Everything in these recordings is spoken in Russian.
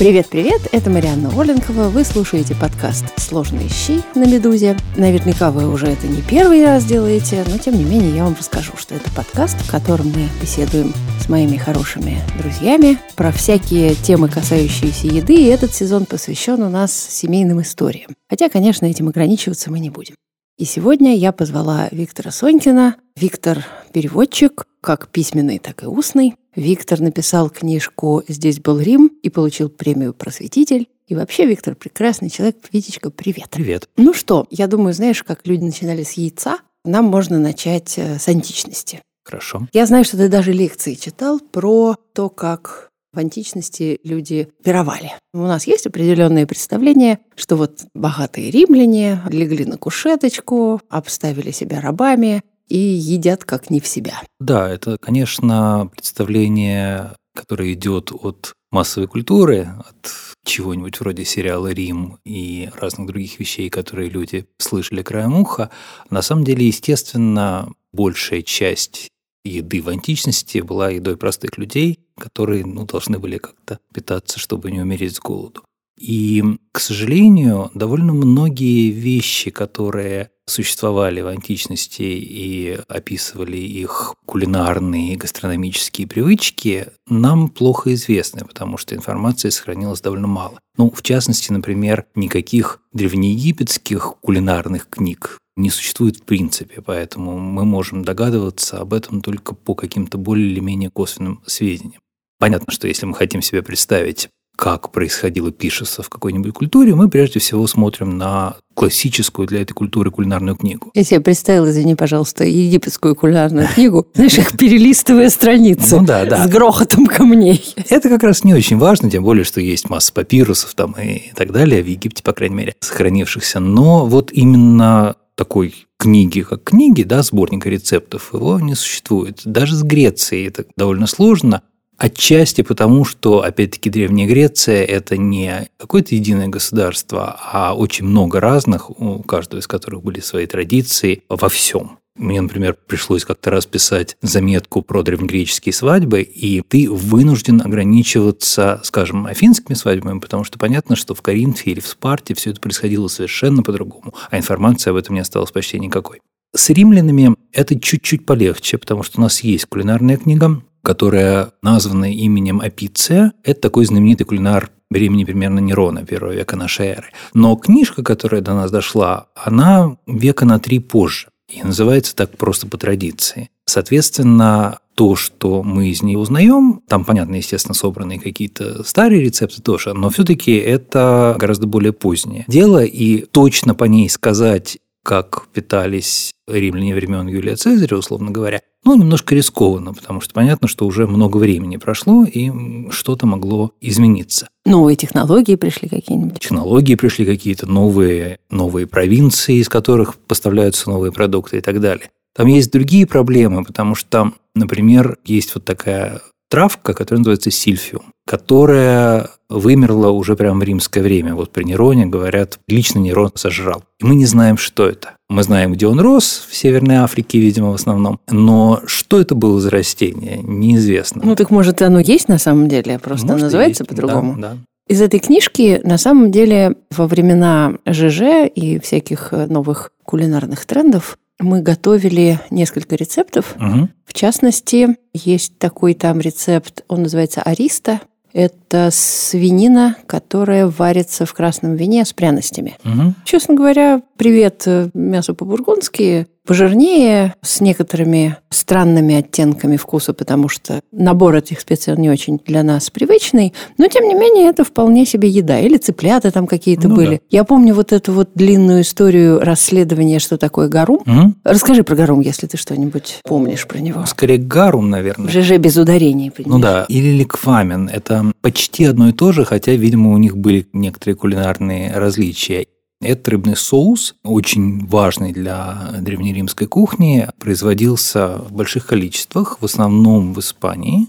Привет-привет, это Марианна Оленкова. Вы слушаете подкаст «Сложные щи» на «Медузе». Наверняка вы уже это не первый раз делаете, но тем не менее я вам расскажу, что это подкаст, в котором мы беседуем с моими хорошими друзьями про всякие темы, касающиеся еды, и этот сезон посвящен у нас семейным историям. Хотя, конечно, этим ограничиваться мы не будем. И сегодня я позвала Виктора Сонькина. Виктор – переводчик, как письменный, так и устный. Виктор написал книжку «Здесь был Рим» и получил премию «Просветитель». И вообще, Виктор, прекрасный человек. Витечка, привет. Привет. Ну что, я думаю, знаешь, как люди начинали с яйца, нам можно начать э, с античности. Хорошо. Я знаю, что ты даже лекции читал про то, как в античности люди пировали. У нас есть определенные представления, что вот богатые римляне легли на кушеточку, обставили себя рабами и едят как не в себя. Да, это, конечно, представление, которое идет от массовой культуры, от чего-нибудь вроде сериала «Рим» и разных других вещей, которые люди слышали краем уха. На самом деле, естественно, большая часть еды в античности была едой простых людей, которые ну, должны были как-то питаться, чтобы не умереть с голоду. И, к сожалению, довольно многие вещи, которые существовали в античности и описывали их кулинарные и гастрономические привычки, нам плохо известны, потому что информации сохранилось довольно мало. Ну, в частности, например, никаких древнеегипетских кулинарных книг не существует в принципе, поэтому мы можем догадываться об этом только по каким-то более или менее косвенным сведениям. Понятно, что если мы хотим себе представить, как происходило пишется в какой-нибудь культуре, мы прежде всего смотрим на классическую для этой культуры кулинарную книгу. Я себе представила, извини, пожалуйста, египетскую кулинарную книгу, знаешь, их перелистывая страницы ну, да, да. с грохотом камней. Это как раз не очень важно, тем более, что есть масса папирусов там и так далее, в Египте, по крайней мере, сохранившихся. Но вот именно такой книги, как книги, да, сборника рецептов, его не существует. Даже с Грецией это довольно сложно. Отчасти потому, что, опять-таки, Древняя Греция – это не какое-то единое государство, а очень много разных, у каждого из которых были свои традиции во всем. Мне, например, пришлось как-то раз писать заметку про древнегреческие свадьбы, и ты вынужден ограничиваться, скажем, афинскими свадьбами, потому что понятно, что в Коринфе или в Спарте все это происходило совершенно по-другому, а информации об этом не осталось почти никакой. С римлянами это чуть-чуть полегче, потому что у нас есть кулинарная книга, которая названа именем Апиция. Это такой знаменитый кулинар времени примерно Нерона, первого века нашей эры. Но книжка, которая до нас дошла, она века на три позже. И называется так просто по традиции. Соответственно, то, что мы из нее узнаем, там, понятно, естественно, собраны какие-то старые рецепты тоже, но все-таки это гораздо более позднее дело, и точно по ней сказать, как питались римляне времен Юлия Цезаря, условно говоря, ну, немножко рискованно, потому что понятно, что уже много времени прошло, и что-то могло измениться. Новые технологии пришли какие-нибудь? Технологии пришли какие-то новые, новые провинции, из которых поставляются новые продукты и так далее. Там есть другие проблемы, потому что там, например, есть вот такая травка, которая называется сильфиум, которая вымерла уже прямо в римское время. Вот при Нероне говорят, лично Нерон сожрал. И мы не знаем, что это. Мы знаем, где он рос, в Северной Африке, видимо, в основном. Но что это было за растение, неизвестно. Ну, так может, оно есть на самом деле, просто может, называется по-другому. Да, да. Из этой книжки, на самом деле, во времена ЖЖ и всяких э, новых кулинарных трендов мы готовили несколько рецептов. Угу. В частности, есть такой там рецепт, он называется ариста. Это свинина, которая варится в красном вине с пряностями. Угу. Честно говоря, привет э, мясо по-бургундски пожирнее, с некоторыми странными оттенками вкуса, потому что набор этих специй не очень для нас привычный, но тем не менее это вполне себе еда. Или цыплята там какие-то ну, были. Да. Я помню вот эту вот длинную историю расследования, что такое гарум. Угу. Расскажи про гарум, если ты что-нибудь помнишь про него. Скорее гарум, наверное. ЖЖ без ударений. Понимаешь? Ну да, или ликвамен. Это почти одно и то же, хотя, видимо, у них были некоторые кулинарные различия. Этот рыбный соус, очень важный для древнеримской кухни, производился в больших количествах, в основном в Испании,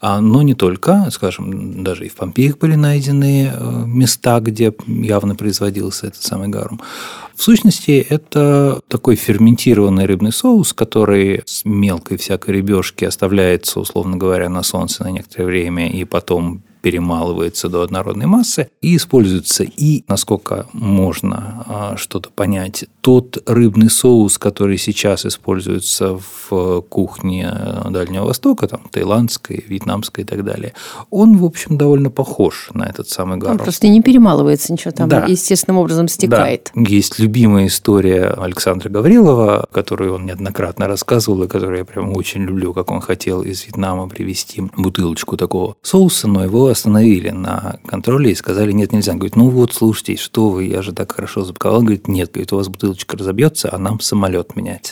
а, но не только, скажем, даже и в Помпеях были найдены э, места, где явно производился этот самый гарум. В сущности, это такой ферментированный рыбный соус, который с мелкой всякой рыбешки оставляется, условно говоря, на солнце на некоторое время и потом перемалывается до однородной массы и используется. И, насколько можно а, что-то понять, тот рыбный соус, который сейчас используется в кухне Дальнего Востока, там, таиландской, вьетнамской и так далее, он, в общем, довольно похож на этот самый гарум. Он просто не перемалывается ничего, там да. естественным образом стекает. Да. Есть любимая история Александра Гаврилова, которую он неоднократно рассказывал, и которую я прям очень люблю, как он хотел из Вьетнама привезти бутылочку такого соуса, но его остановили на контроле и сказали, нет, нельзя. Он говорит, ну вот, слушайте, что вы, я же так хорошо запаковал. Он говорит, нет, говорит, у вас бутылочка разобьется, а нам самолет менять.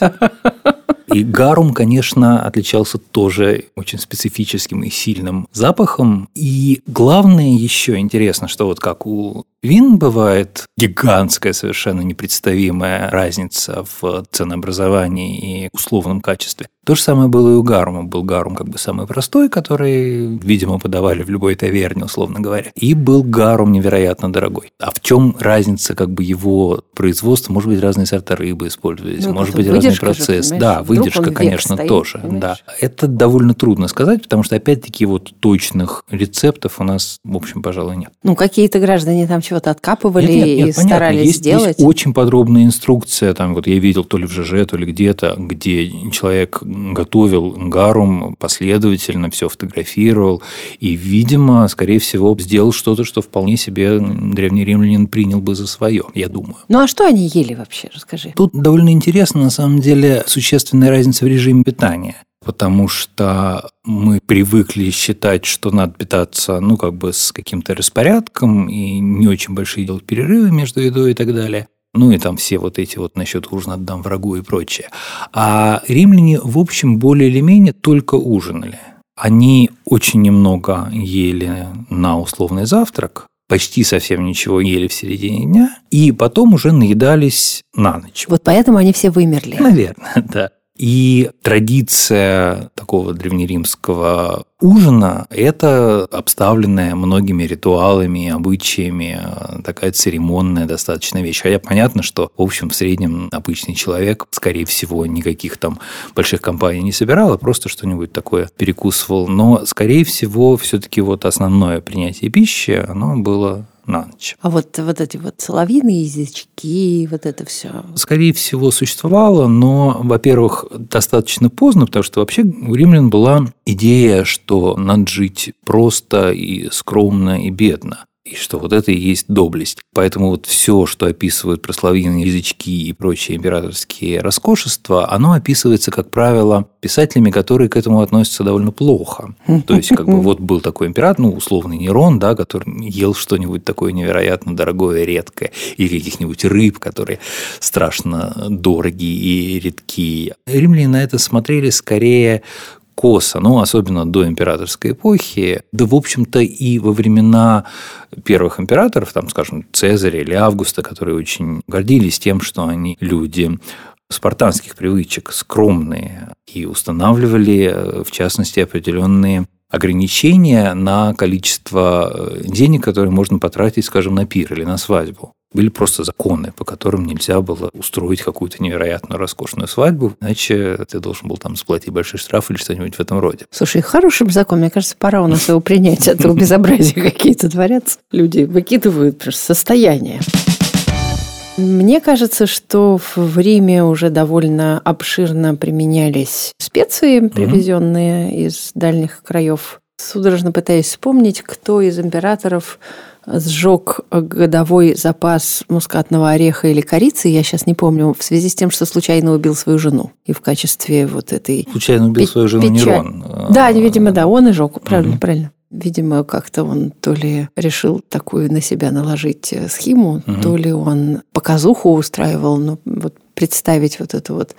И гарум, конечно, отличался тоже очень специфическим и сильным запахом. И главное еще интересно, что вот как у вин бывает гигантская, совершенно непредставимая разница в ценообразовании и условном качестве. То же самое было и у гарума. Был гарум как бы самый простой, который, видимо, подавали в любой таверне, условно говоря. И был гарум невероятно дорогой. А в чем разница как бы его производства? Может быть, разные сорта рыбы использовались, ну, может быть, разный процесс. Да, выдержка, конечно, стоит, тоже. Да. Это довольно трудно сказать, потому что, опять-таки, вот точных рецептов у нас, в общем, пожалуй, нет. Ну, какие-то граждане там чего-то откапывали нет, нет, нет, и понятно. старались есть, сделать. Есть очень подробная инструкция, там вот я видел то ли в ЖЖ, то ли где-то, где человек готовил гарум последовательно, все фотографировал и, видимо, скорее всего, сделал что-то, что вполне себе древний римлянин принял бы за свое, я думаю. Ну а что они ели вообще, расскажи? Тут довольно интересно, на самом деле, существенная разница в режиме питания потому что мы привыкли считать, что надо питаться, ну, как бы с каким-то распорядком и не очень большие делать перерывы между едой и так далее. Ну и там все вот эти вот насчет ужина отдам врагу и прочее. А римляне, в общем, более или менее только ужинали. Они очень немного ели на условный завтрак, почти совсем ничего ели в середине дня, и потом уже наедались на ночь. Вот поэтому они все вымерли. Наверное, да. И традиция такого древнеримского ужина – это обставленная многими ритуалами, обычаями, такая церемонная достаточно вещь. Хотя понятно, что, в общем, в среднем обычный человек, скорее всего, никаких там больших компаний не собирал, а просто что-нибудь такое перекусывал. Но, скорее всего, все-таки вот основное принятие пищи, оно было на ночь. А вот, вот эти вот соловьиные язычки, вот это все? Скорее всего, существовало, но, во-первых, достаточно поздно, потому что вообще у римлян была идея, что надо жить просто и скромно и бедно и что вот это и есть доблесть. Поэтому вот все, что описывают прославленные язычки и прочие императорские роскошества, оно описывается, как правило, писателями, которые к этому относятся довольно плохо. То есть, как бы вот был такой император, ну, условный Нерон, да, который ел что-нибудь такое невероятно дорогое, редкое, или каких-нибудь рыб, которые страшно дорогие и редкие. Римляне на это смотрели скорее косо, ну, особенно до императорской эпохи, да, в общем-то, и во времена первых императоров, там, скажем, Цезаря или Августа, которые очень гордились тем, что они люди спартанских привычек, скромные, и устанавливали, в частности, определенные ограничения на количество денег, которые можно потратить, скажем, на пир или на свадьбу были просто законы, по которым нельзя было устроить какую-то невероятно роскошную свадьбу, иначе ты должен был там заплатить большой штраф или что-нибудь в этом роде. Слушай, хороший закон, мне кажется, пора у нас его принять, а то безобразия какие-то творятся. Люди выкидывают просто состояние. Мне кажется, что в Риме уже довольно обширно применялись специи, привезенные mm-hmm. из дальних краев. Судорожно пытаюсь вспомнить, кто из императоров сжег годовой запас мускатного ореха или корицы, я сейчас не помню, в связи с тем, что случайно убил свою жену. И в качестве вот этой... Случайно убил свою жену печаль... Нерон. Да, видимо, да, он и жег, правильно, угу. правильно. Видимо, как-то он то ли решил такую на себя наложить э, схему, угу. то ли он показуху устраивал, но вот представить вот это вот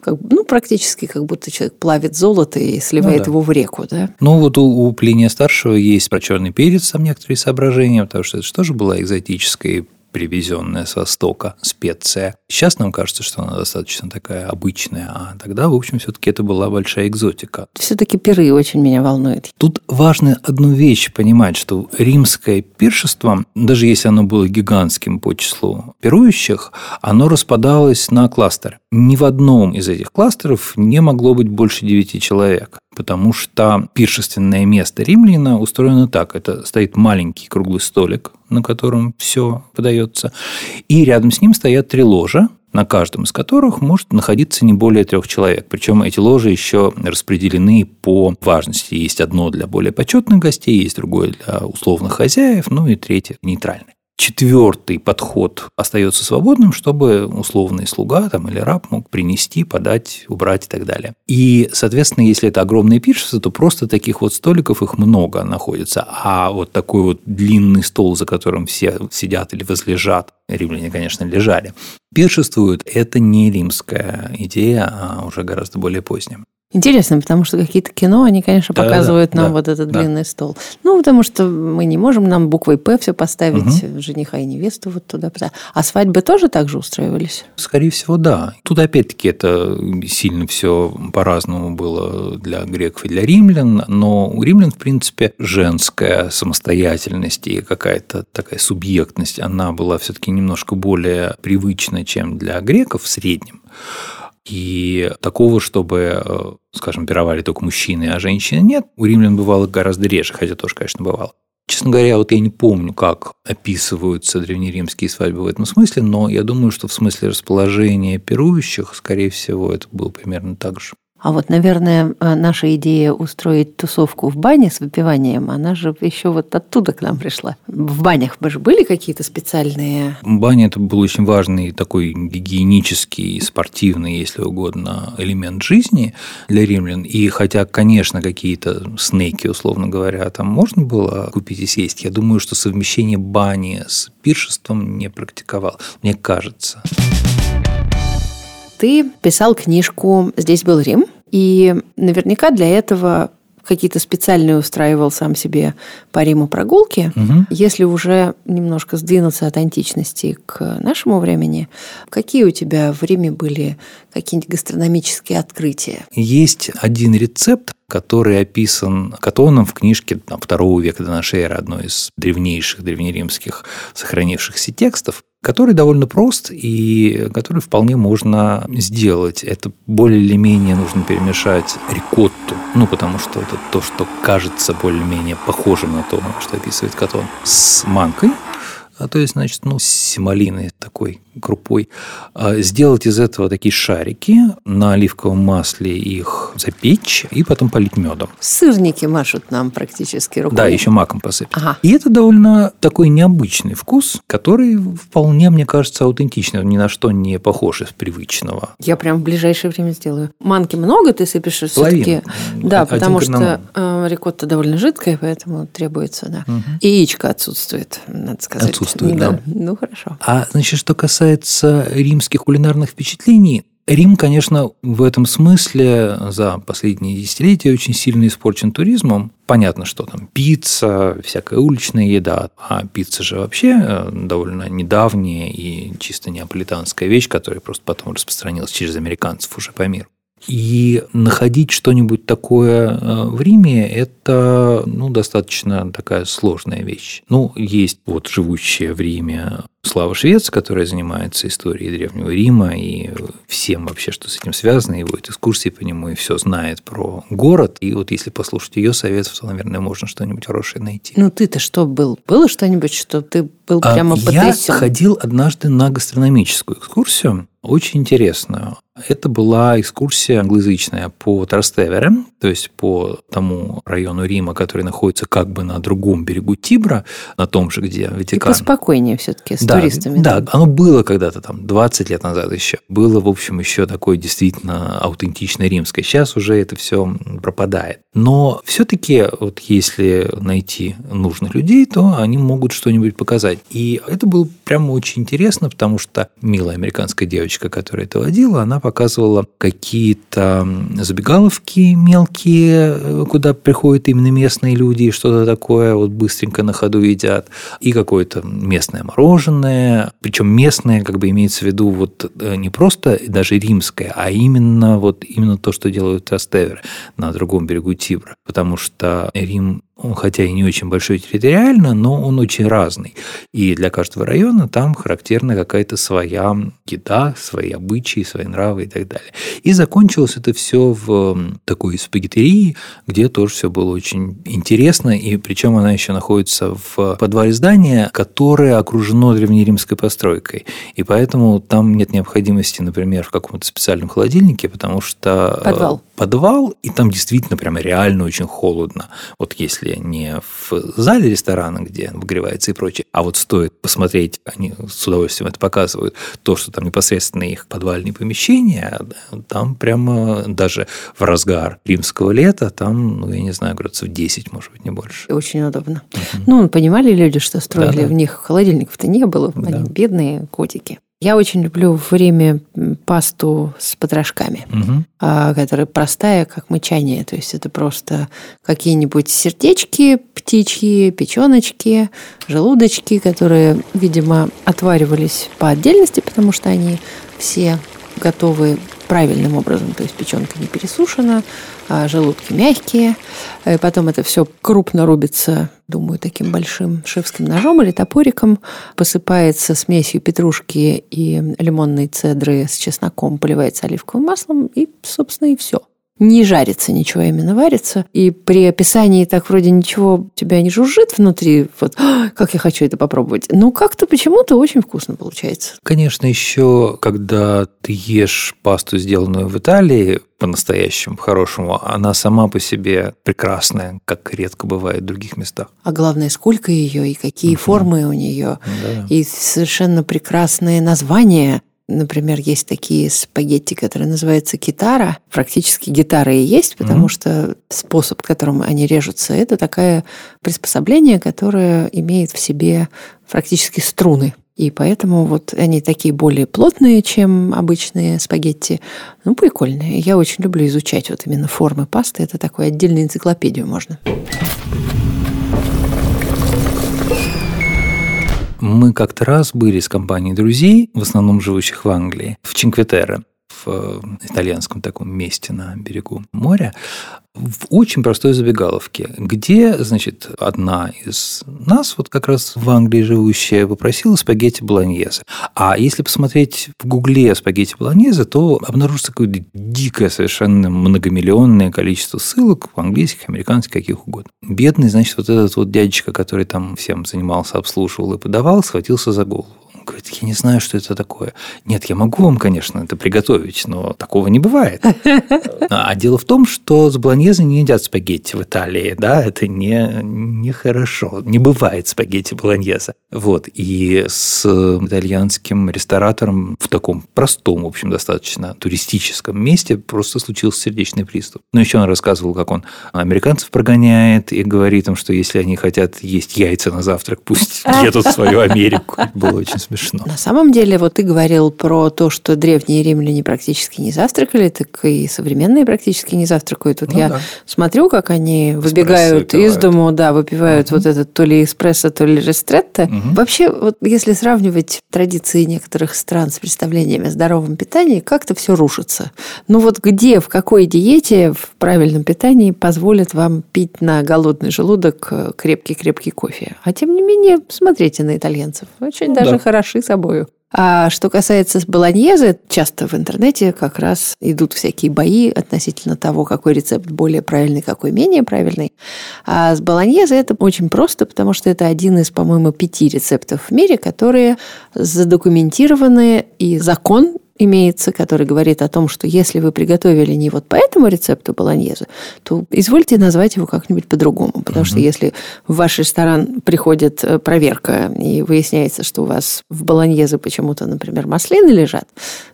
как, ну, практически как будто человек плавит золото и сливает ну, да. его в реку, да? Ну, вот у, у Плиния Старшего есть про черный перец, там некоторые соображения, потому что это же тоже была экзотическая привезенная с Востока специя. Сейчас нам кажется, что она достаточно такая обычная, а тогда, в общем, все-таки это была большая экзотика. Все-таки пиры очень меня волнуют. Тут важно одну вещь понимать, что римское пиршество, даже если оно было гигантским по числу пирующих, оно распадалось на кластеры. Ни в одном из этих кластеров не могло быть больше девяти человек. Потому что пиршественное место римляна устроено так. Это стоит маленький круглый столик, на котором все подается, и рядом с ним стоят три ложа, на каждом из которых может находиться не более трех человек. Причем эти ложи еще распределены по важности. Есть одно для более почетных гостей, есть другое для условных хозяев, ну и третье нейтральное четвертый подход остается свободным, чтобы условный слуга там, или раб мог принести, подать, убрать и так далее. И, соответственно, если это огромное пиршество, то просто таких вот столиков их много находится. А вот такой вот длинный стол, за которым все сидят или возлежат, римляне, конечно, лежали, пиршествуют, это не римская идея, а уже гораздо более поздняя. Интересно, потому что какие-то кино, они, конечно, да, показывают да, нам да, вот этот да. длинный стол. Ну, потому что мы не можем нам буквой «П» все поставить, угу. жениха и невесту вот туда. А свадьбы тоже так же устраивались? Скорее всего, да. Тут, опять-таки, это сильно все по-разному было для греков и для римлян, но у римлян, в принципе, женская самостоятельность и какая-то такая субъектность, она была все-таки немножко более привычна, чем для греков в среднем. И такого, чтобы, э, скажем, пировали только мужчины, а женщины нет, у римлян бывало гораздо реже, хотя тоже, конечно, бывало. Честно говоря, вот я не помню, как описываются древнеримские свадьбы в этом смысле, но я думаю, что в смысле расположения пирующих, скорее всего, это было примерно так же. А вот, наверное, э, наша идея устроить тусовку в бане с выпиванием, она же еще вот оттуда к нам пришла. В банях бы же были какие-то специальные... Баня – это был очень важный такой гигиенический, спортивный, если угодно, элемент жизни для римлян. И хотя, конечно, какие-то снеки, условно говоря, там можно было купить и съесть, я думаю, что совмещение бани с пиршеством не практиковал, мне кажется ты писал книжку «Здесь был Рим», и наверняка для этого какие-то специальные устраивал сам себе по Риму прогулки. Угу. Если уже немножко сдвинуться от античности к нашему времени, какие у тебя в Риме были какие-нибудь гастрономические открытия? Есть один рецепт, который описан Катоном в книжке там, второго века до нашей эры, одной из древнейших древнеримских сохранившихся текстов который довольно прост и который вполне можно сделать. Это более или менее нужно перемешать рикотту, ну, потому что это то, что кажется более-менее похожим на то, что описывает Катон, с манкой, а то есть, значит, ну, с семалиной такой крупой, а сделать из этого такие шарики, на оливковом масле их запечь и потом полить медом. Сырники машут нам практически рукой. Да, еще маком посыпать. Ага. И это довольно такой необычный вкус, который вполне, мне кажется, аутентичный, ни на что не похож из привычного. Я прям в ближайшее время сделаю. Манки много ты сыпешь все-таки? Да, Один потому что э, рикотта довольно жидкая, поэтому требуется, да. Угу. И яичко отсутствует, надо сказать. Отсутствует, да. да. Ну, хорошо. А, значит, что касается касается римских кулинарных впечатлений, Рим, конечно, в этом смысле за последние десятилетия очень сильно испорчен туризмом. Понятно, что там пицца, всякая уличная еда, а пицца же вообще э, довольно недавняя и чисто неаполитанская вещь, которая просто потом распространилась через американцев уже по миру. И находить что-нибудь такое э, в Риме – это ну, достаточно такая сложная вещь. Ну, есть вот живущая в Риме Слава Швец, которая занимается историей Древнего Рима и всем вообще, что с этим связано, и водит экскурсии по нему, и все знает про город. И вот если послушать ее советов, то, наверное, можно что-нибудь хорошее найти. Ну, ты-то что был? Было что-нибудь, что ты был а прямо а, потрясен? Я ходил однажды на гастрономическую экскурсию, очень интересную. Это была экскурсия англоязычная по Трастевере, то есть по тому району Рима, который находится как бы на другом берегу Тибра, на том же, где Ватикан. И поспокойнее все-таки с да, туристами. Да, да, оно было когда-то там 20 лет назад еще. Было, в общем, еще такое действительно аутентичное римское. Сейчас уже это все пропадает. Но все-таки вот если найти нужных людей, то они могут что-нибудь показать. И это было прямо очень интересно, потому что милая американская девочка, которая это водила, она показывала какие-то забегаловки мелкие, э, куда приходят именно местные люди, и что-то такое вот быстренько на ходу едят, и какое-то местное мороженое, причем местное, как бы имеется в виду вот э, не просто даже римское, а именно вот именно то, что делают Трастеверы на другом берегу Тибра, потому что Рим он хотя и не очень большой территориально, но он очень разный. И для каждого района там характерна какая-то своя еда, свои обычаи, свои нравы и так далее. И закончилось это все в такой спагеттерии, где тоже все было очень интересно, и причем она еще находится в подвале здания, которое окружено древнеримской постройкой. И поэтому там нет необходимости, например, в каком-то специальном холодильнике, потому что э, подвал. Подвал, и там действительно прямо реально очень холодно. Вот если не в зале ресторана, где обогревается и прочее, а вот стоит посмотреть, они с удовольствием это показывают, то, что там непосредственно их подвальные помещения, там прямо даже в разгар римского лета, там, ну, я не знаю, градусов 10, может быть, не больше. Очень удобно. Угу. Ну, понимали люди, что строили да, да. в них холодильников-то не было, да. они бедные котики. Я очень люблю время пасту с потрошками, угу. которая простая, как мычание. То есть это просто какие-нибудь сердечки, птичьи, печеночки, желудочки, которые, видимо, отваривались по отдельности, потому что они все готовы правильным образом, то есть печенка не пересушена, а желудки мягкие. И потом это все крупно рубится, думаю, таким большим шефским ножом или топориком, посыпается смесью петрушки и лимонной цедры с чесноком, поливается оливковым маслом, и, собственно, и все не жарится ничего, именно варится. И при описании так вроде ничего тебя не жужжит внутри, вот «А, как я хочу это попробовать. Но как-то почему-то очень вкусно получается. Конечно, еще когда ты ешь пасту, сделанную в Италии, по-настоящему, по-хорошему, она сама по себе прекрасная, как редко бывает в других местах. А главное, сколько ее и какие uh-huh. формы у нее, да. и совершенно прекрасные названия. Например, есть такие спагетти, которые называются китара. Практически гитара и есть, потому mm-hmm. что способ, которым они режутся, это такое приспособление, которое имеет в себе практически струны. И поэтому вот они такие более плотные, чем обычные спагетти. Ну, прикольные. Я очень люблю изучать вот именно формы пасты. Это такой отдельную энциклопедию можно. Мы как-то раз были с компанией друзей, в основном живущих в Англии, в Чинкветере в э, итальянском таком месте на берегу моря в очень простой забегаловке, где, значит, одна из нас, вот как раз в Англии живущая, попросила спагетти болоньезе. А если посмотреть в гугле спагетти болоньезе, то обнаружится какое-то дикое, совершенно многомиллионное количество ссылок, английских, американских, каких угодно. Бедный, значит, вот этот вот дядечка, который там всем занимался, обслуживал и подавал, схватился за голову говорит, я не знаю, что это такое. Нет, я могу вам, конечно, это приготовить, но такого не бывает. А дело в том, что с болоньезе не едят спагетти в Италии, да, это не, не хорошо. Не бывает спагетти болоньезе. Вот, и с итальянским ресторатором в таком простом, в общем, достаточно туристическом месте просто случился сердечный приступ. Но еще он рассказывал, как он американцев прогоняет и говорит им, что если они хотят есть яйца на завтрак, пусть едут в свою Америку. Было очень смешно смешно. На самом деле, вот ты говорил про то, что древние римляне практически не завтракали, так и современные практически не завтракают. Вот ну, я да. смотрю, как они выбегают из дому, да, выпивают угу. вот этот то ли эспрессо, то ли рестретто. Угу. Вообще, вот если сравнивать традиции некоторых стран с представлениями о здоровом питании, как-то все рушится. Ну вот где, в какой диете в правильном питании позволят вам пить на голодный желудок крепкий-крепкий кофе? А тем не менее, смотрите на итальянцев. Очень ну, даже да. хорошо хороши собою. А что касается болоньезе, часто в интернете как раз идут всякие бои относительно того, какой рецепт более правильный, какой менее правильный. А с болоньезе это очень просто, потому что это один из, по-моему, пяти рецептов в мире, которые задокументированы, и закон имеется, который говорит о том, что если вы приготовили не вот по этому рецепту болоньезе, то извольте назвать его как-нибудь по-другому. Потому угу. что если в ваш ресторан приходит э, проверка и выясняется, что у вас в болоньезе почему-то, например, маслины лежат,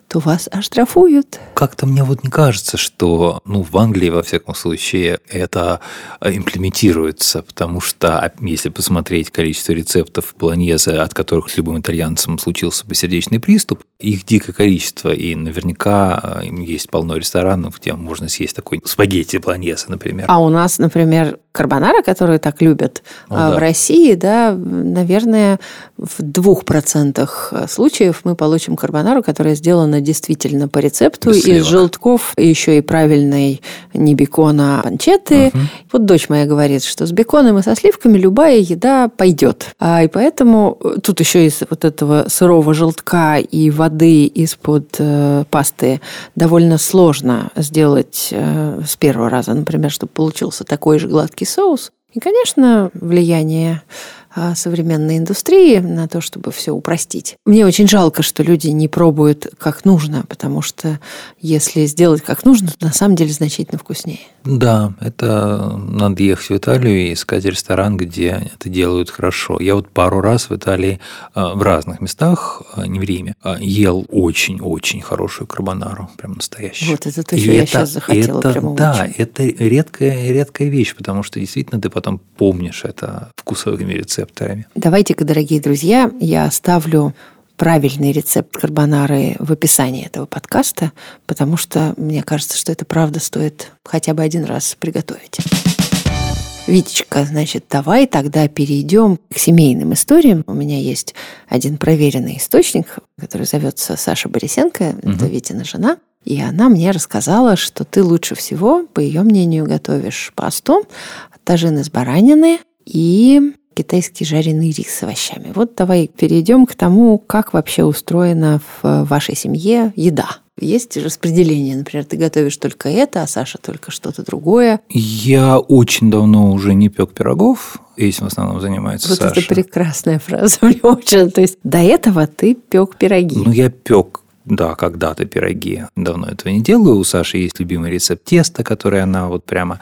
то вас оштрафуют. Как-то мне вот не кажется, что ну, в Англии, во всяком случае, это имплементируется, потому что а, если посмотреть количество рецептов болоньезе, от которых с любым итальянцем случился бы сердечный приступ, Их дикое количество, и наверняка э, есть полно ресторанов, где можно съесть такой спагетти бланьеса, например. А у нас, например, карбонара, которые так любят ну, в да. России, да, наверное, в двух процентах случаев мы получим карбонару, которая сделана действительно по рецепту из желтков, еще и правильной не бекона, а панчеты. Угу. Вот дочь моя говорит, что с беконом и со сливками любая еда пойдет. А, и поэтому э, тут еще из вот этого сырого желтка и воды из-под э, пасты довольно сложно сделать э, с первого раза, например, чтобы получился такой же гладкий соус. И, конечно, влияние современной индустрии на то, чтобы все упростить. Мне очень жалко, что люди не пробуют как нужно, потому что если сделать как нужно, то на самом деле значительно вкуснее. Да, это надо ехать в Италию и искать ресторан, где это делают хорошо. Я вот пару раз в Италии а, в разных местах, а, не в Риме, ел очень-очень хорошую карбонару, прям настоящую. Вот это то, что я сейчас захотела это, прямо Да, очень. это редкая, редкая вещь, потому что действительно ты потом помнишь это вкусовыми рецептами рецепторами. Давайте-ка, дорогие друзья, я оставлю правильный рецепт карбонары в описании этого подкаста, потому что мне кажется, что это правда стоит хотя бы один раз приготовить. Витечка, значит, давай тогда перейдем к семейным историям. У меня есть один проверенный источник, который зовется Саша Борисенко, угу. это Витина жена. И она мне рассказала, что ты лучше всего, по ее мнению, готовишь пасту, тажины с баранины и китайский жареный рис с овощами. Вот давай перейдем к тому, как вообще устроена в вашей семье еда. Есть распределение, например, ты готовишь только это, а Саша только что-то другое. Я очень давно уже не пек пирогов, этим в основном занимается вот Саша. это прекрасная фраза, мне очень. То есть до этого ты пек пироги. Ну, я пек да, когда-то пироги. Давно этого не делаю. У Саши есть любимый рецепт теста, который она вот прямо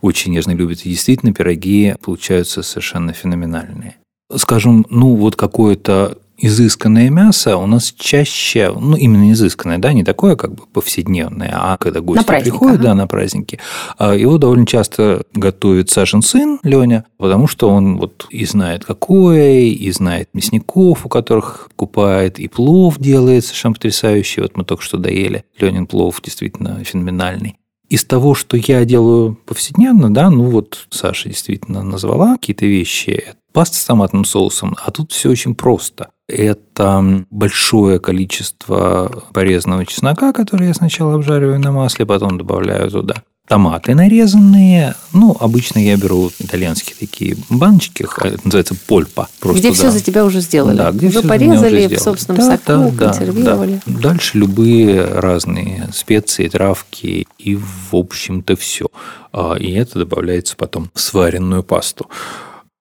очень нежно любит. И действительно, пироги получаются совершенно феноменальные. Скажем, ну вот какое-то изысканное мясо у нас чаще, ну, именно изысканное, да, не такое как бы повседневное, а когда гости приходят, ага. да, на праздники, а его довольно часто готовит Сашин сын Леня, потому что он вот и знает какое, и знает мясников, у которых купает, и плов делает совершенно потрясающий. Вот мы только что доели. Ленин плов действительно феноменальный. Из того, что я делаю повседневно, да, ну вот Саша действительно назвала какие-то вещи, паста с томатным соусом, а тут все очень просто. Это большое количество порезанного чеснока, который я сначала обжариваю на масле, потом добавляю туда томаты нарезанные. Ну, обычно я беру итальянские такие баночки, это называется польпа. Просто, где да. все за тебя уже сделали. Да, где Вы все порезали в собственном да, соку, да, консервировали. Да. Дальше любые разные специи, травки и, в общем-то, все. А, и это добавляется потом в сваренную пасту.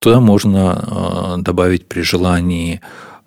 Туда можно а, добавить при желании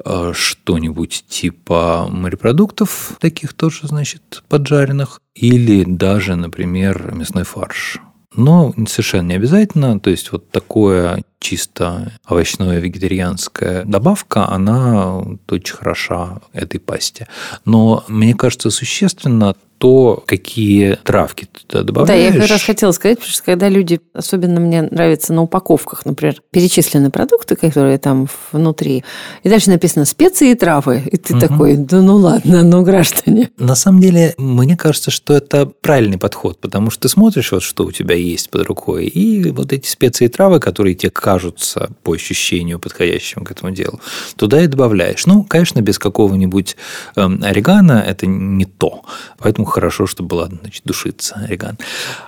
а, что-нибудь типа морепродуктов, таких тоже, значит, поджаренных, или даже, например, мясной фарш. Но совершенно не обязательно, то есть вот такое чисто овощное вегетарианская добавка, она очень хороша этой пасте. Но мне кажется, существенно то, какие травки ты туда добавляешь. Да, я как раз хотела сказать, потому что когда люди, особенно мне нравится на упаковках, например, перечислены продукты, которые там внутри, и дальше написано специи и травы, и ты угу. такой, да ну ладно, ну граждане. На самом деле, мне кажется, что это правильный подход, потому что ты смотришь, вот что у тебя есть под рукой, и вот эти специи и травы, которые тебе кажутся по ощущению подходящим к этому делу, туда и добавляешь. Ну, конечно, без какого-нибудь эм, орегана это не то, поэтому хорошо, чтобы была, значит, душиться ореган.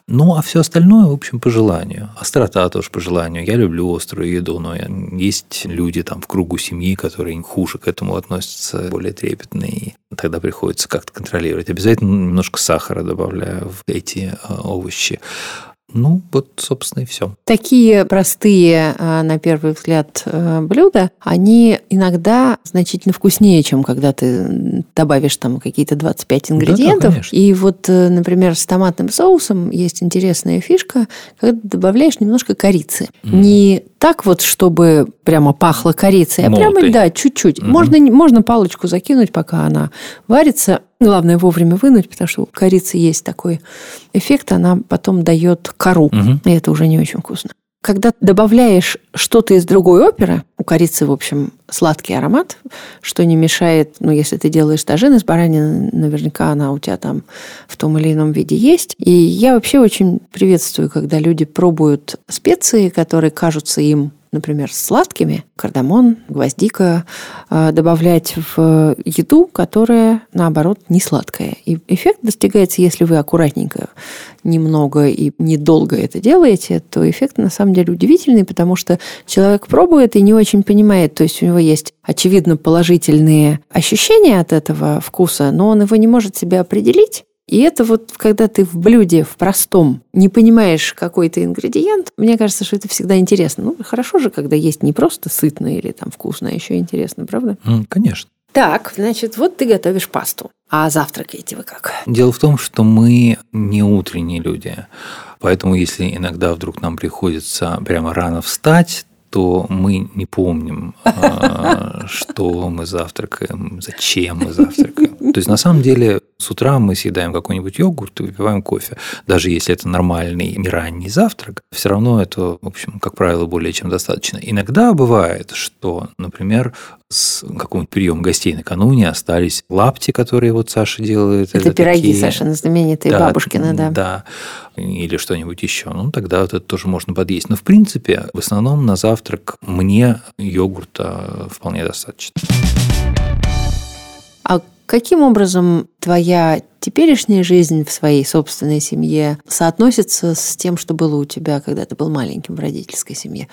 Ну, а все остальное, в общем, по желанию. Острота тоже по желанию. Я люблю острую еду, но есть люди там в кругу семьи, которые хуже к этому относятся, более трепетные. Тогда приходится как-то контролировать. Обязательно немножко сахара добавляю в эти э, овощи. Ну, вот, собственно, и все. Такие простые, а, на первый взгляд, э, блюда, они иногда значительно вкуснее, чем когда ты добавишь там какие-то 25 ингредиентов. Да, да, и вот, э, например, с томатным соусом есть интересная фишка, когда добавляешь немножко корицы. Mm. Не так вот, чтобы прямо пахло корицей, а Молотый. прямо, да, чуть-чуть. Mm-hmm. Можно, можно палочку закинуть, пока она варится, Главное вовремя вынуть, потому что у корицы есть такой эффект, она потом дает кору, угу. и это уже не очень вкусно. Когда добавляешь что-то из другой оперы, у корицы, в общем, сладкий аромат, что не мешает, ну, если ты делаешь тажин из баранины, наверняка она у тебя там в том или ином виде есть. И я вообще очень приветствую, когда люди пробуют специи, которые кажутся им например, сладкими, кардамон, гвоздика, а, добавлять в еду, которая, наоборот, не сладкая. И эффект достигается, если вы аккуратненько, немного и недолго это делаете, то эффект на самом деле удивительный, потому что человек пробует и не очень понимает, то есть у него есть очевидно положительные ощущения от этого вкуса, но он его не может себе определить, и это вот, когда ты в блюде, в простом, не понимаешь какой-то ингредиент, мне кажется, что это всегда интересно. Ну, хорошо же, когда есть не просто сытно или там вкусно, а еще интересно, правда? Конечно. Так, значит, вот ты готовишь пасту. А завтракаете вы как? Дело в том, что мы не утренние люди. Поэтому, если иногда вдруг нам приходится прямо рано встать, то мы не помним, а, что мы завтракаем, зачем мы завтракаем. То есть, на самом деле, с утра мы съедаем какой-нибудь йогурт и выпиваем кофе. Даже если это нормальный, не ранний завтрак, все равно это, в общем, как правило, более чем достаточно. Иногда бывает, что, например, с какого-нибудь приема гостей накануне остались лапти, которые вот Саша делает. Это, это пироги такие... Сашины знаменитые, да, бабушкины, да. Да, или что-нибудь еще. Ну, тогда вот это тоже можно подъесть. Но, в принципе, в основном на завтрак мне йогурта вполне достаточно. А каким образом твоя теперешняя жизнь в своей собственной семье соотносится с тем, что было у тебя, когда ты был маленьким в родительской семье?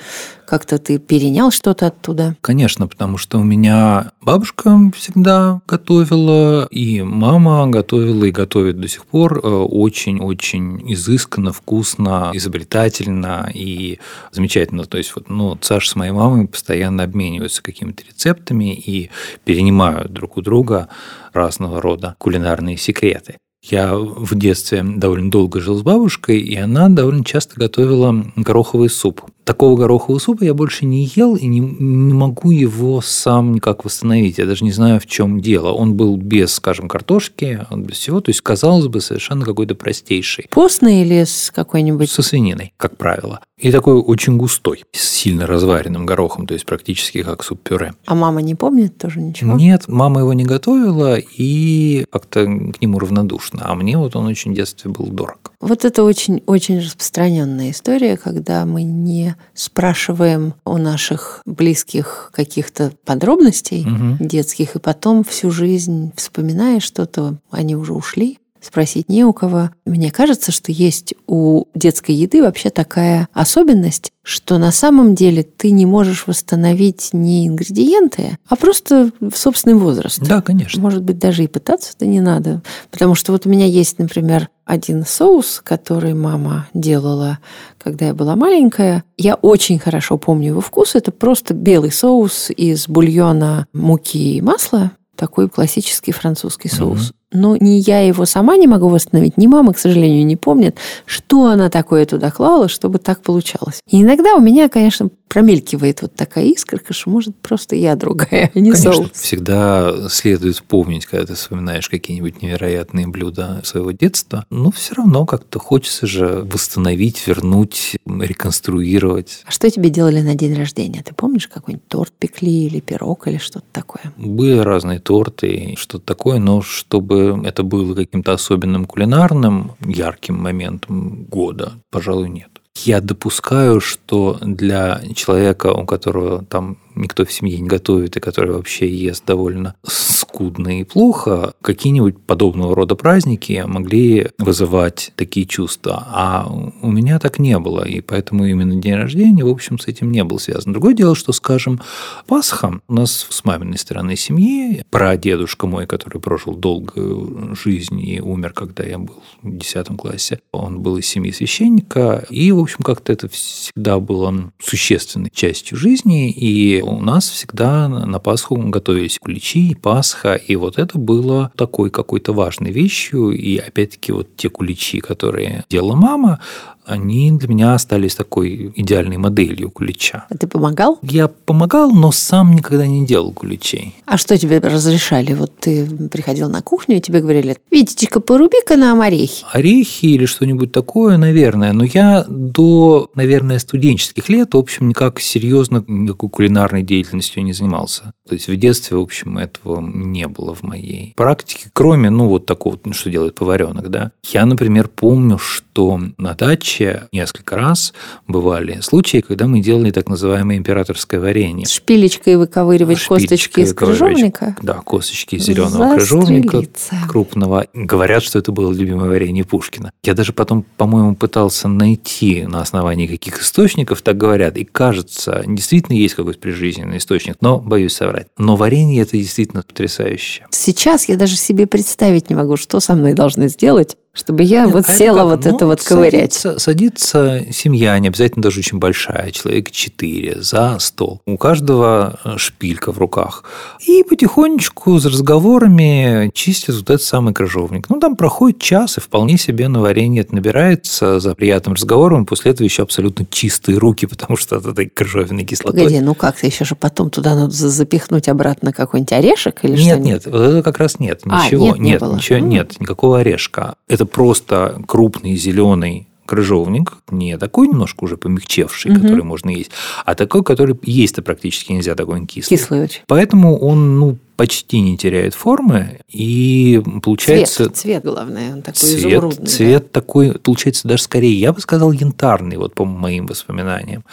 Как-то ты перенял что-то оттуда? Конечно, потому что у меня бабушка всегда готовила, и мама готовила и готовит до сих пор э, очень-очень изысканно, вкусно, изобретательно и замечательно. То есть вот, ну, Саша с моей мамой постоянно обмениваются какими-то рецептами и перенимают друг у друга разного рода кулинарные секреты. Я в детстве довольно долго жил с бабушкой, и она довольно часто готовила гороховый суп такого горохового супа я больше не ел и не, не могу его сам никак восстановить. Я даже не знаю, в чем дело. Он был без, скажем, картошки, он без всего. То есть, казалось бы, совершенно какой-то простейший. Постный или с какой-нибудь? Со свининой, как правило. И такой очень густой, с сильно разваренным горохом, то есть практически как суп-пюре. А мама не помнит тоже ничего? Нет, мама его не готовила и как-то к нему равнодушна. А мне вот он очень в детстве был дорог. Вот это очень-очень распространенная история, когда мы не спрашиваем у наших близких каких-то подробностей угу. детских, и потом всю жизнь вспоминая что-то, они уже ушли, спросить не у кого. Мне кажется, что есть у детской еды вообще такая особенность, что на самом деле ты не можешь восстановить не ингредиенты, а просто собственный возраст. Да, конечно. Может быть, даже и пытаться-то не надо. Потому что вот у меня есть, например, один соус, который мама делала, когда я была маленькая. Я очень хорошо помню его вкус. Это просто белый соус из бульона, муки и масла. Такой классический французский соус. Mm-hmm но ни я его сама не могу восстановить, ни мама, к сожалению, не помнит, что она такое туда клала, чтобы так получалось. И иногда у меня, конечно, промелькивает вот такая искорка, что может просто я другая, а не Конечно, соус. всегда следует помнить, когда ты вспоминаешь какие-нибудь невероятные блюда своего детства, но все равно как-то хочется же восстановить, вернуть, реконструировать. А что тебе делали на день рождения? Ты помнишь, какой-нибудь торт пекли или пирог или что-то такое? Были разные торты, что-то такое, но чтобы это было каким-то особенным кулинарным, ярким моментом года, пожалуй, нет. Я допускаю, что для человека, у которого там никто в семье не готовит и который вообще ест довольно скудно и плохо, какие-нибудь подобного рода праздники могли вызывать такие чувства. А у меня так не было, и поэтому именно день рождения, в общем, с этим не был связан. Другое дело, что, скажем, Пасха у нас с маминой стороны семьи, прадедушка мой, который прожил долгую жизнь и умер, когда я был в 10 классе, он был из семьи священника, и, в общем, как-то это всегда было существенной частью жизни, и у нас всегда на Пасху готовились куличи, Пасха, и вот это было такой какой-то важной вещью. И опять-таки вот те куличи, которые делала мама, они для меня остались такой идеальной моделью кулича. А ты помогал? Я помогал, но сам никогда не делал куличей. А что тебе разрешали? Вот ты приходил на кухню, и тебе говорили, видите-ка, поруби-ка нам орехи. Орехи или что-нибудь такое, наверное. Но я до, наверное, студенческих лет, в общем, никак серьезно никакой кулинарной деятельностью не занимался. То есть в детстве, в общем, этого не было в моей практике, кроме, ну, вот такого, ну, что делает поваренок, да. Я, например, помню, что на даче несколько раз бывали случаи, когда мы делали так называемое императорское варенье. Шпилечкой выковыривать косточки из крыжовника? Да, косточки из зеленого крыжовника крупного. Говорят, что это было любимое варенье Пушкина. Я даже потом, по-моему, пытался найти на основании каких источников так говорят. И кажется, действительно есть какой-то прижизненный источник, но боюсь соврать. Но варенье это действительно потрясающе. Сейчас я даже себе представить не могу, что со мной должны сделать, чтобы я Нет, вот а села вот ну, это вот ковырять. Садится, садится семья, не обязательно даже очень большая, человек четыре, за стол. У каждого э, шпилька в руках. И потихонечку с разговорами чистят вот этот самый крыжовник. Ну, там проходит час, и вполне себе на варенье это набирается за приятным разговором. После этого еще абсолютно чистые руки, потому что от этой крыжовенной кислотой. Погоди, ну как-то еще же потом туда надо запихнуть обратно какой-нибудь орешек или нет, что Нет, нет, вот это как раз нет. А, ничего, а, нет, не нет, было. ничего, нет, никакого орешка. Это просто крупный зеленый крыжовник, не такой немножко уже помягчевший, угу. который можно есть, а такой, который есть-то практически нельзя, такой он кислый. Кислый очень. Поэтому он, ну, почти не теряет формы, и получается... Цвет, цвет главное, он такой цвет, изумрудный. Цвет да? такой, получается, даже скорее, я бы сказал, янтарный, вот по моим воспоминаниям.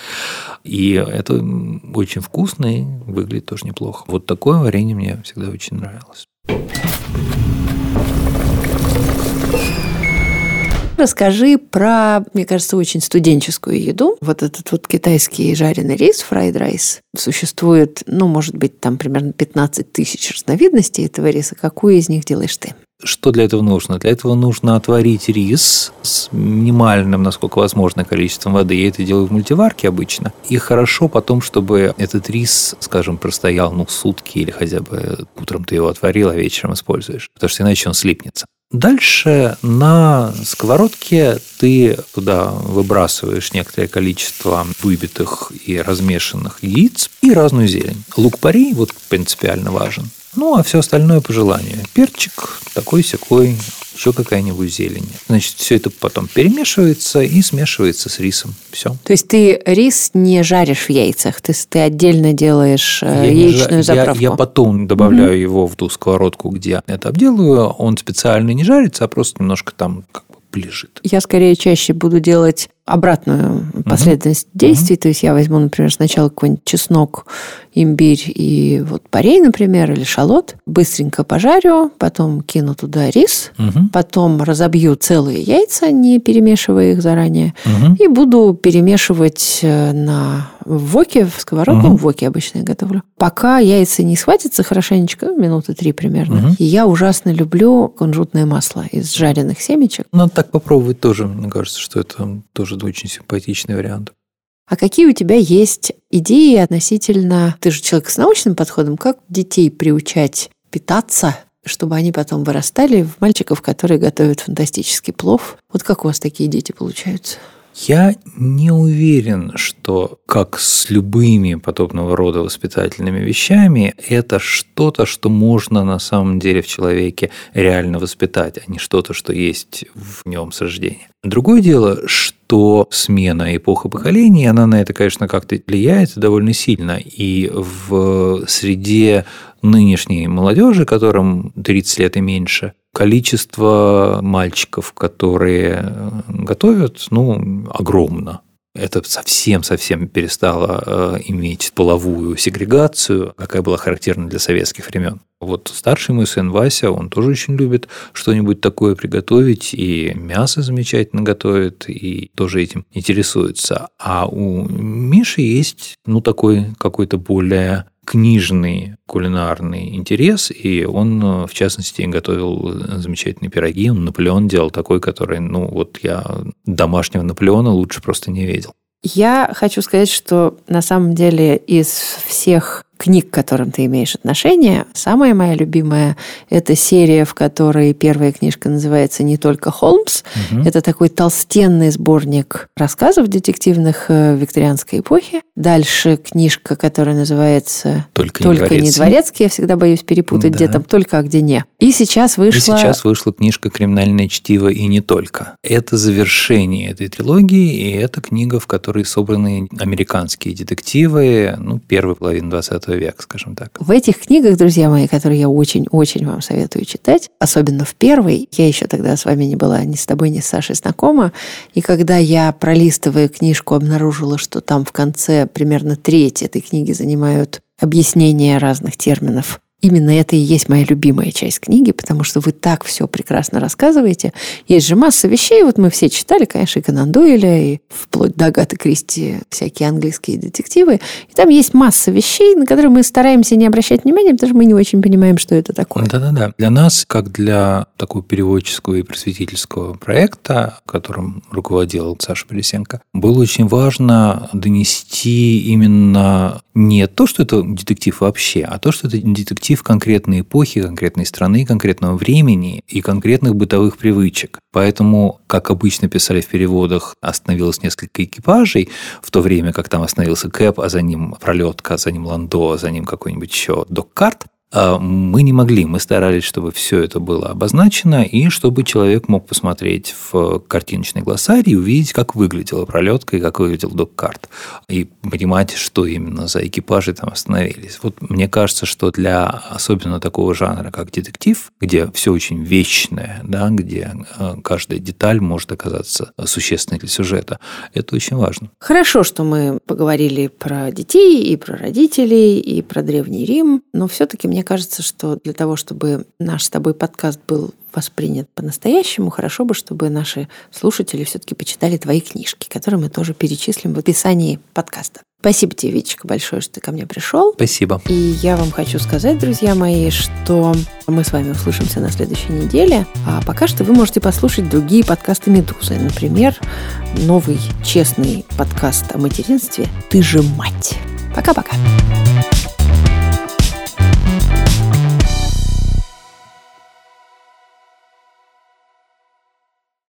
И это очень вкусно и выглядит тоже неплохо. Вот такое варенье мне всегда очень нравилось. Расскажи про, мне кажется, очень студенческую еду. Вот этот вот китайский жареный рис, fried rice, существует, ну, может быть, там примерно 15 тысяч разновидностей этого риса. Какую из них делаешь ты? Что для этого нужно? Для этого нужно отварить рис с минимальным, насколько возможно, количеством воды. Я это делаю в мультиварке обычно. И хорошо потом, чтобы этот рис, скажем, простоял ну, сутки или хотя бы утром ты его отварил, а вечером используешь. Потому что иначе он слипнется. Дальше на сковородке ты туда выбрасываешь некоторое количество выбитых и размешанных яиц и разную зелень. Лук-пари вот принципиально важен. Ну, а все остальное по желанию. Перчик такой-сякой, еще какая-нибудь зелень. Значит, все это потом перемешивается и смешивается с рисом. Все. То есть ты рис не жаришь в яйцах, ты, ты отдельно делаешь э, я яичную жа... заправку? Я, я потом добавляю угу. его в ту сковородку, где я это обделываю. Он специально не жарится, а просто немножко там как бы лежит. Я скорее чаще буду делать обратную последовательность угу. действий. То есть я возьму, например, сначала какой-нибудь чеснок, имбирь и вот парей, например, или шалот. Быстренько пожарю, потом кину туда рис, угу. потом разобью целые яйца, не перемешивая их заранее, угу. и буду перемешивать э, на воке, в сковородку, угу. в воке обычно я готовлю. Пока яйца не схватятся хорошенечко, ну, минуты три примерно. Угу. И я ужасно люблю кунжутное масло из жареных семечек. Надо так попробовать тоже, мне кажется, что это тоже очень симпатичный вариант. А какие у тебя есть идеи относительно... Ты же человек с научным подходом. Как детей приучать питаться, чтобы они потом вырастали в мальчиков, которые готовят фантастический плов? Вот как у вас такие дети получаются? Я не уверен, что, как с любыми подобного рода воспитательными вещами, это что-то, что можно на самом деле в человеке реально воспитать, а не что-то, что есть в нем с рождения. Другое дело, что смена эпохи поколений, она на это, конечно, как-то влияет довольно сильно. И в среде нынешней молодежи, которым 30 лет и меньше, количество мальчиков, которые готовят, ну, огромно это совсем-совсем перестало э, иметь половую сегрегацию, какая была характерна для советских времен. Вот старший мой сын Вася, он тоже очень любит что-нибудь такое приготовить, и мясо замечательно готовит, и тоже этим интересуется. А у Миши есть, ну, такой какой-то более книжный кулинарный интерес, и он, в частности, готовил замечательные пироги. Он Наполеон делал такой, который, ну, вот я домашнего Наполеона лучше просто не видел. Я хочу сказать, что на самом деле из всех книг, к которым ты имеешь отношение. Самая моя любимая – это серия, в которой первая книжка называется «Не только Холмс». Угу. Это такой толстенный сборник рассказов детективных э, викторианской эпохи. Дальше книжка, которая называется «Только, только не, не дворецкий». Я всегда боюсь перепутать, да. где там «Только, а где не». И сейчас вышла... И сейчас вышла книжка «Криминальное чтиво» и не только. Это завершение этой трилогии, и это книга, в которой собраны американские детективы, ну, первой половины 20 века, скажем так. В этих книгах, друзья мои, которые я очень-очень вам советую читать, особенно в первой, я еще тогда с вами не была ни с тобой, ни с Сашей знакома, и когда я, пролистывая книжку, обнаружила, что там в конце примерно треть этой книги занимают объяснения разных терминов Именно это и есть моя любимая часть книги, потому что вы так все прекрасно рассказываете. Есть же масса вещей, вот мы все читали, конечно, и Конан Дойля, и вплоть до Агаты Кристи всякие английские детективы. И там есть масса вещей, на которые мы стараемся не обращать внимания, потому что мы не очень понимаем, что это такое. Да-да-да. Для нас, как для такого переводческого и просветительского проекта, которым руководил Саша Полисенко, было очень важно донести именно не то, что это детектив вообще, а то, что это детектив конкретной эпохи, конкретной страны, конкретного времени и конкретных бытовых привычек. Поэтому, как обычно писали в переводах, остановилось несколько экипажей, в то время как там остановился Кэп, а за ним пролетка, а за ним Ландо, а за ним какой-нибудь еще док-карт. А, мы не могли, мы старались, чтобы все это было обозначено, и чтобы человек мог посмотреть в картиночный глоссарий и увидеть, как выглядела пролетка и как выглядел док-карт, и понимать, что именно за экипажи там остановились. Вот мне кажется, что для особенно такого жанра, как детектив, где все очень вечное, да, где а, каждая деталь может оказаться существенной для сюжета, это очень важно. Хорошо, что мы поговорили про детей и про родителей, и про Древний Рим, но все-таки мне кажется, что для того, чтобы наш с тобой подкаст был воспринят по-настоящему, хорошо бы, чтобы наши слушатели все-таки почитали твои книжки, которые мы тоже перечислим в описании подкаста. Спасибо тебе, Витечка, большое, что ты ко мне пришел. Спасибо. И я вам хочу сказать, друзья мои, что мы с вами услышимся на следующей неделе. А пока что вы можете послушать другие подкасты «Медузы». Например, новый честный подкаст о материнстве «Ты же мать». Пока-пока.